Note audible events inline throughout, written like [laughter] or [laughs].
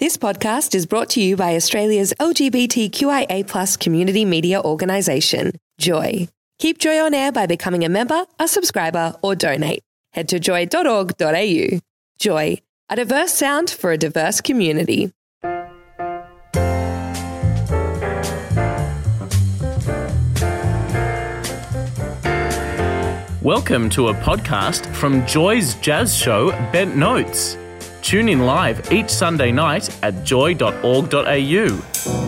This podcast is brought to you by Australia's LGBTQIA community media organisation, Joy. Keep Joy on air by becoming a member, a subscriber, or donate. Head to joy.org.au. Joy, a diverse sound for a diverse community. Welcome to a podcast from Joy's jazz show, Bent Notes. Tune in live each Sunday night at joy.org.au.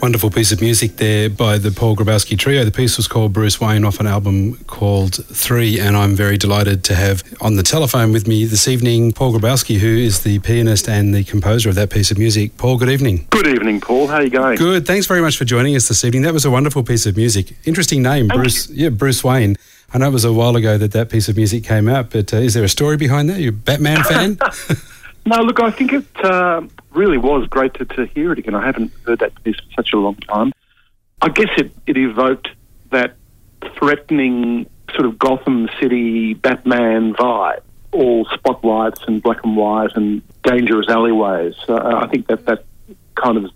Wonderful piece of music there by the Paul Grabowsky Trio. The piece was called Bruce Wayne off an album called Three, and I'm very delighted to have on the telephone with me this evening Paul Grabowsky, who is the pianist and the composer of that piece of music. Paul, good evening. Good evening, Paul. How are you going? Good. Thanks very much for joining us this evening. That was a wonderful piece of music. Interesting name, Thank Bruce. Yeah, Bruce Wayne. I know it was a while ago that that piece of music came out, but uh, is there a story behind that? You a Batman fan? [laughs] No, look, I think it uh, really was great to, to hear it again. I haven't heard that piece for such a long time. I guess it, it evoked that threatening sort of Gotham City Batman vibe, all spotlights and black and white and dangerous alleyways. Uh, I think that that kind of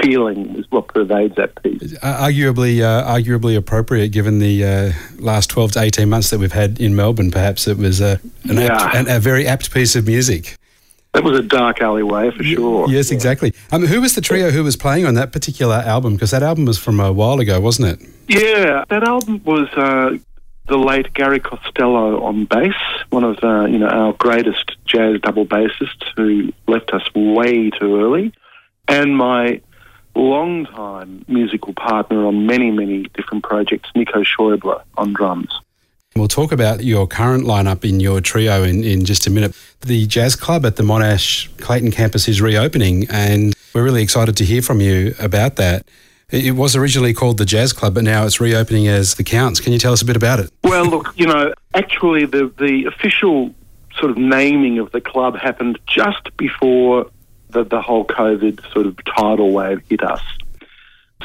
feeling is what pervades that piece. Uh, arguably, uh, arguably appropriate given the uh, last 12 to 18 months that we've had in Melbourne. Perhaps it was uh, an Yeah. apt, an, a very apt piece of music. That was a dark alleyway for sure. Yes, exactly. Um, who was the trio who was playing on that particular album? Because that album was from a while ago, wasn't it? Yeah, that album was uh, the late Gary Costello on bass, one of uh, you know our greatest jazz double bassists who left us way too early, and my longtime musical partner on many many different projects, Niko Schäuble on drums. We'll talk about your current lineup in your trio in, in just a minute. The Jazz Club at the Monash Clayton campus is reopening, and we're really excited to hear from you about that. It was originally called the Jazz Club, but now it's reopening as the Counts. Can you tell us a bit about it? Well, look, you know, actually, the the official sort of naming of the club happened just before the the whole COVID sort of tidal wave hit us.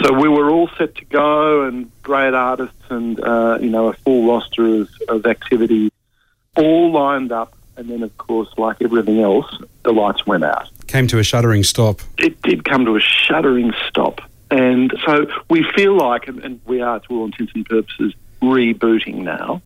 So we were all set to go, and great artists, and uh, you know, a full roster of, of activity, all lined up. And then, of course, like everything else, the lights went out Came to a shuddering stop. it did come to a shuddering stop. And so we feel like, and, and we are to all intents and purposes, rebooting now.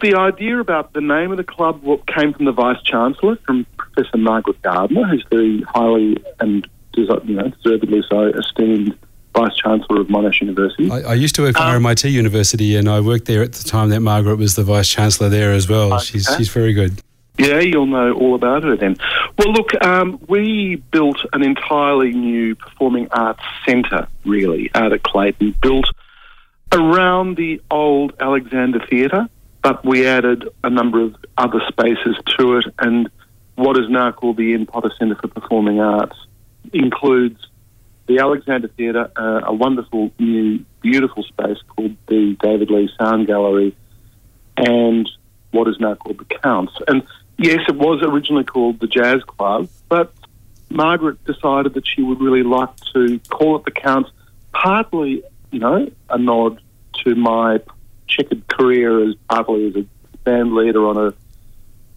The idea about the name of the club came from the Vice Chancellor, from Professor Margaret Gardner, who's the highly and you know, deservedly so esteemed Vice Chancellor of Monash University. I, I used to work for Um, RMIT University, and I worked there at the time that Margaret was the Vice Chancellor there as well. She's, Okay. she's very good. Yeah, you'll know all about her then. Well, look, um, we built an entirely new performing arts centre, really, out at Clayton, built around the old Alexander Theatre, but we added a number of other spaces to it, and what is now called the Ian Potter Centre for Performing Arts includes the Alexander Theatre, uh, a wonderful new, beautiful space called the David Li Sound Gallery, and what is now called the Counts. And yes, it was originally called the Jazz Club, but Margaret decided that she would really like to call it the Counts, partly, you know, a nod to my checkered career as partly as a band leader on a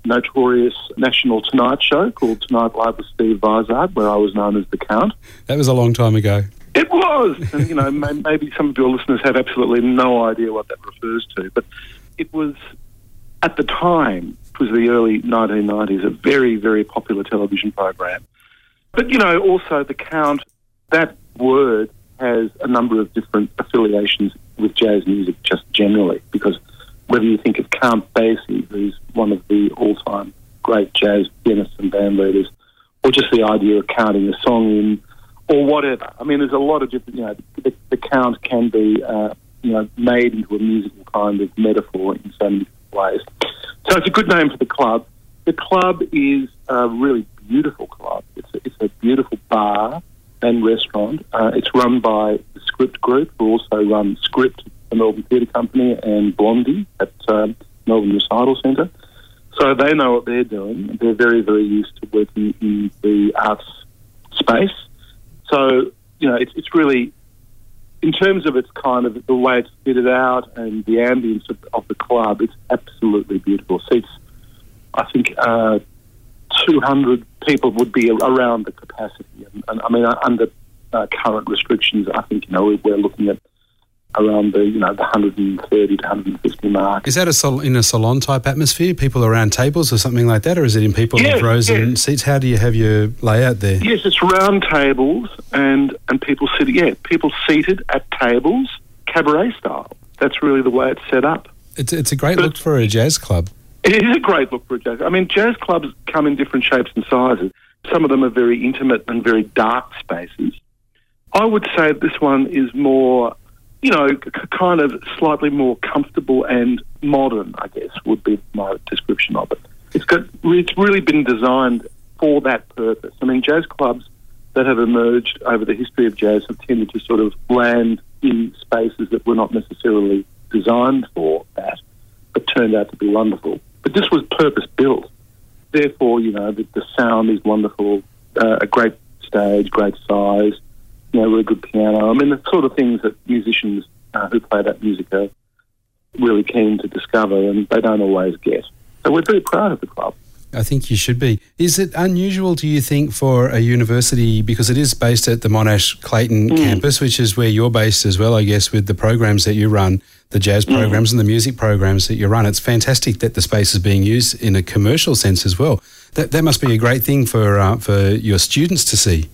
notorious national Tonight show called Tonight Live with Steve Vizard, where I was known as the Count. That was a long time ago. It was, and you know, may, maybe some of your listeners have absolutely no idea what that refers to, but it was at the time, it was the early 1990s, a very, very popular television program. But you know, also the Count, that word has a number of different affiliations with jazz music, just generally, because whether you think of Count Basie, who's one of the all-time great jazz pianists and band leaders, or just the idea of counting a song in, or whatever. I mean, there's a lot of different. You know, the, the count can be, uh, you know, made into a musical kind of metaphor in so many ways. So it's a good name for the club. The club is a really beautiful club. It's a, it's a beautiful bar and restaurant. Uh, it's run by the Script Group, who also run Script, the Melbourne Theatre Company, and Blondie at Melbourne Recital Centre. So they know what they're doing. They're very, very used to working in the arts space. So, you know, it's, it's really in terms of its kind of the way it's fitted out and the ambience of, of the club, it's absolutely beautiful. Seats, I think, uh, 200 people would be around the capacity. And, and I mean, under uh, current restrictions, I think, you know, we're looking at around the you know the 130 to 150 mark. Is that a in a salon type atmosphere? People around tables or something like that, or is it in people Yeah, with rows yeah. and seats? How do you have your layout there? Yes, it's round tables and and people sitting. Yeah, people seated at tables, cabaret style. That's really the way it's set up. It's it's a great But- look for a jazz club. It is a great look for a jazz. I mean, jazz clubs come in different shapes and sizes. Some of them are very intimate and very dark spaces. I would say this one is more, you know, kind of slightly more comfortable and modern. I guess would be my description of it. It's got it's really been designed for that purpose. I mean, jazz clubs that have emerged over the history of jazz have tended to sort of land in spaces that were not necessarily designed for that, but turned out to be wonderful. But this was purpose built. Therefore, you know, the, the sound is wonderful, uh, a great stage, great size, you know, really good piano. I mean, the sort of things that musicians uh, who play that music are really keen to discover and they don't always get. So we're very proud of the club. I think you should be. Is it unusual, do you think, for a university, because it is based at the Monash Clayton Hmm. campus, which is where you're based as well, I guess, with the programs that you run, the jazz Hmm. programs and the music programs that you run. It's fantastic that the space is being used in a commercial sense as well. That, that must be a great thing for, uh, for your students to see.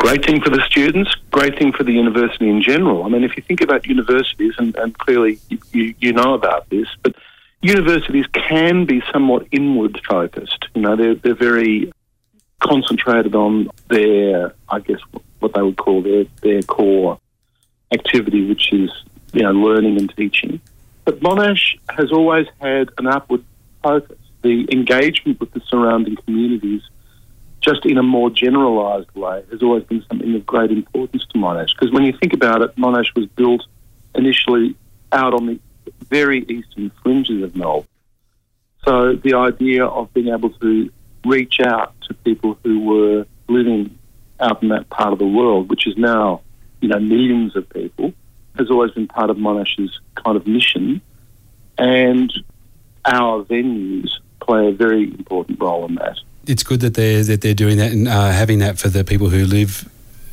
Great thing for the students, great thing for the university in general. I mean, if you think about universities, and, and clearly you, you, know about this, but universities can be somewhat inward focused. You know, they're, they're very concentrated on their, I guess, what they would call their, their core activity, which is, you know, learning and teaching. But Monash has always had an upward focus. The engagement with the surrounding communities just in a more generalised way, has always been something of great importance to Monash. Because when you think about it, Monash was built initially out on the very eastern fringes of Melbourne. So the idea of being able to reach out to people who were living out in that part of the world, which is now, you know, millions of people, has always been part of Monash's kind of mission. And our venues play a very important role in that. It's good that they're, that they're doing that and uh, having that for the people who live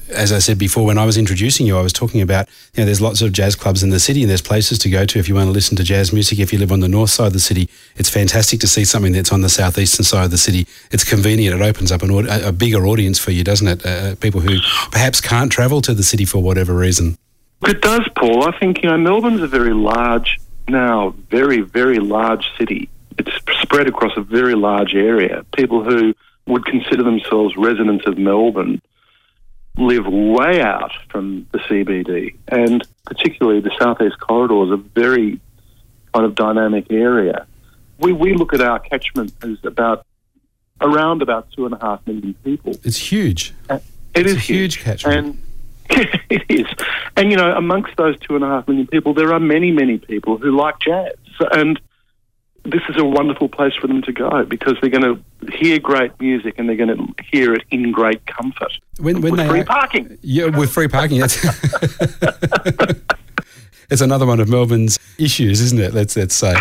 as I said before, when I was introducing you, I was talking about, you know, there's lots of jazz clubs in the city and there's places to go to if you want to listen to jazz music. If you live on the north side of the city, it's fantastic to see something that's on the southeastern side of the city. It's convenient. It opens up an, a bigger audience for you, doesn't it? Uh, people who perhaps can't travel to the city for whatever reason. It does, Paul. I think you know Melbourne's a very large now, very very large city. It's spread across a very large area. People who would consider themselves residents of Melbourne live way out from the CBD, and particularly the southeast corridor is a very kind of dynamic area. We we look at our catchment as about around about two and a half million people. It's huge. Uh, it It's is a huge catchment. and [laughs] it is. And you know, amongst those two and a half million people, there are many, many people who like jazz, and this is a wonderful place for them to go because they're going to hear great music and they're going to hear it in great comfort When, when with they free are- parking. Yeah, with free parking. That's [laughs] it's another one of Melbourne's issues, isn't it? Let's let's say.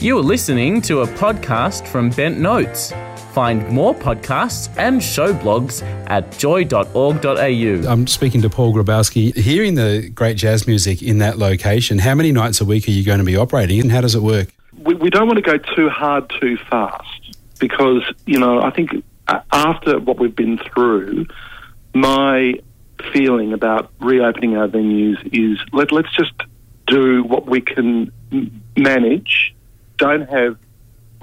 You are listening to a podcast from Bent Notes. Find more podcasts and show blogs at joy.org.au. I'm speaking to Paul Grabowsky. Hearing the great jazz music in that location, how many nights a week are you going to be operating, and how does it work? we, we don't want to go too hard too fast because you know I think uh, after what we've been through, my feeling about reopening our venues is let let's just do what we can manage. Don't have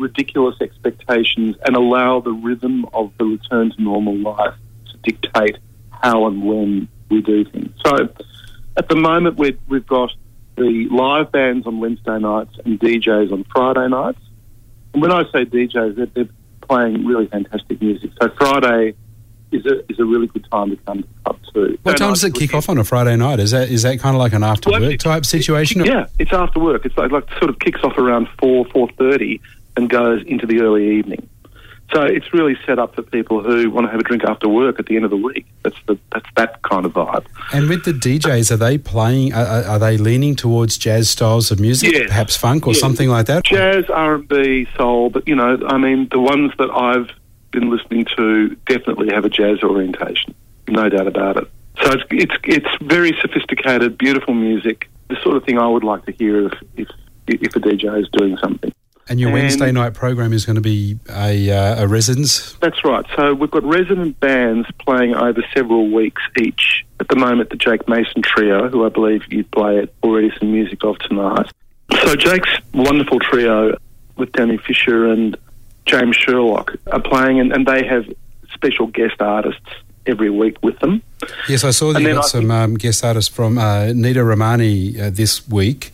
ridiculous expectations and allow the rhythm of the return to normal life to dictate how and when we do things. So at the moment, we've, we've got the live bands on Wednesday nights and DJs on Friday nights. And when I say DJs, they're, they're playing really fantastic music. So Friday is a, is a really good time to come to the club too. What time does it kick off on a Friday night? Is that is that kind of like an after work it- type situation? Yeah, it's after work. It's like, like sort of kicks off around four four thirty and goes into the early evening. So it's really set up for people who want to have a drink after work at the end of the week. That's the that's that kind of vibe. And with the DJs, are they playing? Are, are they leaning towards jazz styles of music, Yes. perhaps funk or Yes. something like that? Jazz, R and B, soul, but you know, I mean, the ones that I've been listening to definitely have a jazz orientation, no doubt about it. So it's it's it's very sophisticated, beautiful music. The sort of thing I would like to hear if if, if a DJ is doing something. And your And- Wednesday night program is going to be a, uh, a residence. That's right. So we've got resident bands playing over several weeks each. At the moment, the Jake Mason Trio, who I believe you play it already some music of tonight. So Jake's wonderful trio with Danny Fisher and James Sherlock are playing, and, and they have special guest artists every week with them. Yes, I saw that And you got I some um, guest artists from uh, Nita Romani uh, this week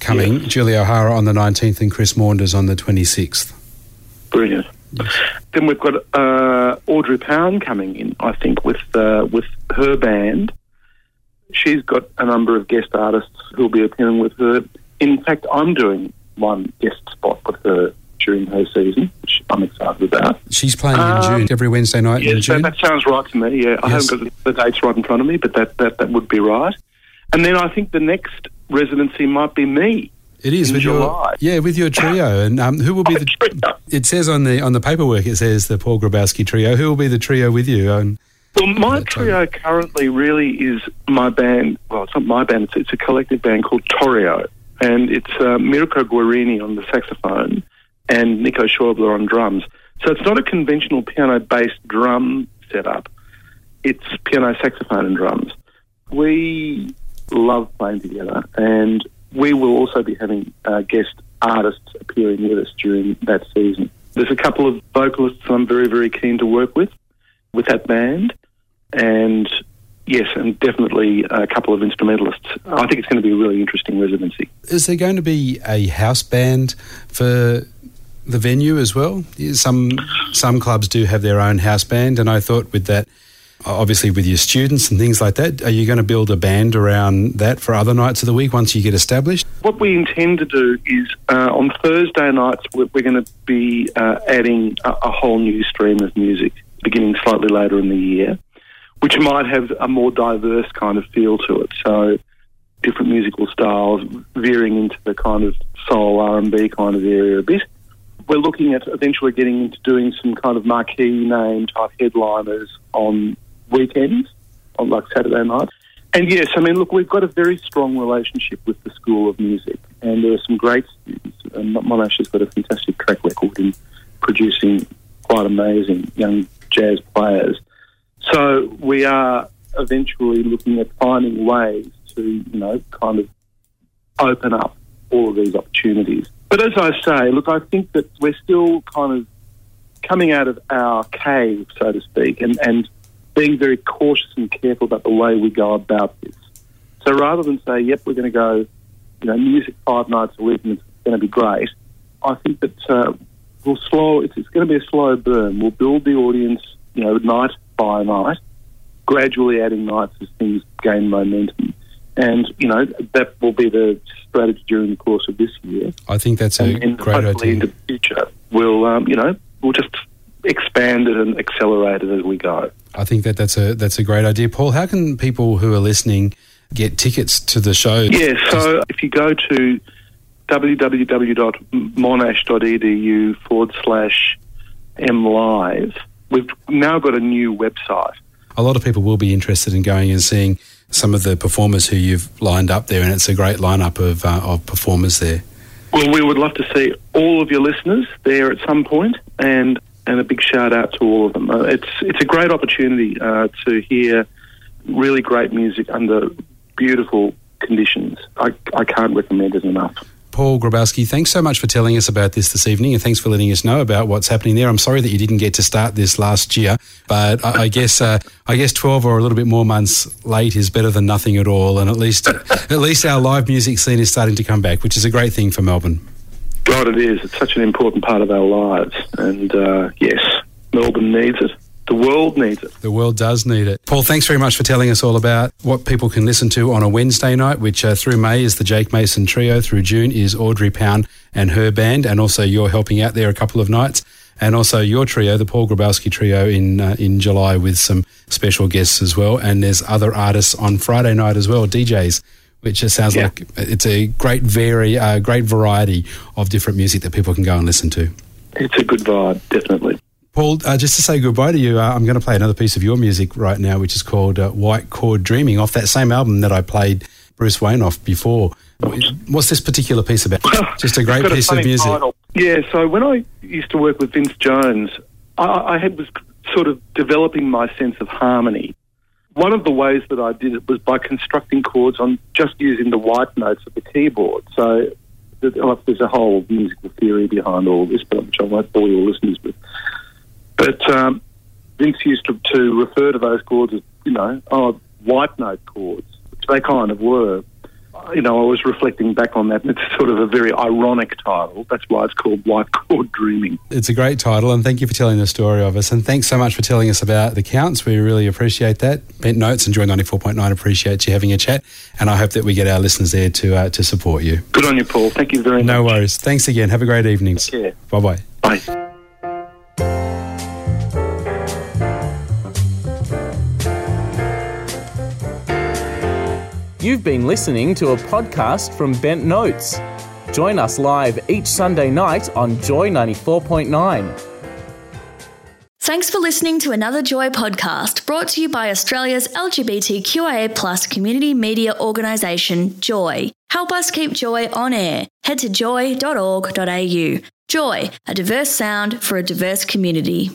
coming. Julie O'Hara on the 19th and Chris Maunders on the 26th. Brilliant. Then we've got uh, Audrey Powne coming in, I think, with uh, with her band. She's got a number of guest artists who'll be appearing with her. In fact, I'm doing one guest spot with her during her season, which I'm excited about. She's playing in Um, June, every Wednesday night in June. that, that sounds right to me. Yeah, I Yes. haven't got the, the dates right in front of me, but that, that, that would be right. And then I think the next residency might be me. It is with your yeah with your trio, and um, who will be Oh, the? [laughs] trio. It says on the on the paperwork it says the Paul Grabowsky trio. Who will be the trio with you? Um, Well, my trio currently really is my band. Well, it's not my band. It's, it's a collective band called Torio, and it's uh, Mirko Guerrini on the saxophone and Niko Schäuble on drums. So it's not a conventional piano-based drum setup. It's piano, saxophone, and drums. We love playing together, and we will also be having uh, guest artists appearing with us during that season. There's a couple of vocalists I'm very, very keen to work with with that band, and yes, and definitely a couple of instrumentalists. I think it's going to be a really interesting residency. is there going to be a house band for the venue as well? Some some clubs do have their own house band, and I thought with that, obviously with your students and things like that, are you going to build a band around that for other nights of the week once you get established? What we intend to do is uh, on Thursday nights we're, going to be uh, adding a, a whole new stream of music, beginning slightly later in the year, which might have a more diverse kind of feel to it. So different musical styles, veering into the kind of soul R and B kind of area a bit. We're looking at eventually getting into doing some kind of marquee name type headliners on weekends, on like Saturday nights. And yes, I mean, look, we've got a very strong relationship with the School of Music, and there are some great students. And Monash has got a fantastic track record in producing quite amazing young jazz players. So we are eventually looking at finding ways to, you know, kind of open up all of these opportunities. But as I say, look, I think that we're still kind of coming out of our cave, so to speak, and, and being very cautious and careful about the way we go about this. So rather than say, yep, we're going to go, you know, music five nights a week and it's going to be great, I think that uh, we'll slow, it's, it's going to be a slow burn. We'll build the audience, you know, night by night, gradually adding nights as things gain momentum. And, you know, that will be the strategy during the course of this year. I think that's a and great hopefully idea. into the future, we'll, um, you know, we'll just expand it and accelerate it as we go. I think that that's a that's a great idea, Paul. How can people who are listening get tickets to the show? Yeah, so if you go to www.monash.edu forward slash mlive, we've now got a new website. a lot of people will be interested in going and seeing some of the performers who you've lined up there, and it's a great lineup of uh, of performers there. Well, we would love to see all of your listeners there at some point, and and a big shout out to all of them. Uh, it's it's a great opportunity uh, to hear really great music under beautiful conditions. I, I can't recommend it enough. Paul Grabowsky, thanks so much for telling us about this this evening, and thanks for letting us know about what's happening there. I'm sorry that you didn't get to start this last year, but I, I guess uh, I guess 12 or a little bit more months late is better than nothing at all. And at least [laughs] at least our live music scene is starting to come back, which is a great thing for Melbourne. God, it is. It's such an important part of our lives, and uh, yes, Melbourne needs it. The world needs it. The world does need it. Paul, thanks very much for telling us all about what people can listen to on a Wednesday night, which uh, through May is the Jake Mason Trio, through June is Audrey Powne and her band, and also you're helping out there a couple of nights. and also your trio, the Paul Grabowsky Trio, in uh, in July with some special guests as well. And there's other artists on Friday night as well, DJs, which just sounds Yeah. like it's a great vary, uh, great variety of different music that people can go and listen to. It's a good vibe, definitely. Paul, uh, just to say goodbye to you, uh, I'm going to play another piece of your music right now, which is called uh, White Chord Dreaming, off that same album that I played Bruce Wayne off before. What's this particular piece about? [laughs] Just a great piece of music. title. Yeah, so when I used to work with Vince Jones, I, I had was sort of developing my sense of harmony. One of the ways that I did it was by constructing chords on just using the white notes of the keyboard. So there's a whole musical theory behind all this, but which I won't bore your listeners with. But um, Vince used to, to refer to those chords as, you know, oh, white note chords, which they kind of were. You know, I was reflecting back on that, and it's sort of a very ironic title. That's why it's called White Chord Dreaming. It's a great title, and thank you for telling the story of us. And thanks so much for telling us about the counts. We really appreciate that. Bent Notes and Joy 94.9 appreciate you having a chat, and I hope that we get our listeners there to uh, to support you. Good on you, Paul. Thank you very No much. No worries. Thanks again. Have a great evening. care. Bye bye. Bye. You've been listening to a podcast from Bent Notes. Join us live each Sunday night on Joy 94.9. Thanks for listening to another Joy podcast brought to you by Australia's LGBTQIA plus community media organisation, Joy. Help us keep Joy on air. Head to joy.org.au. Joy, a diverse sound for a diverse community.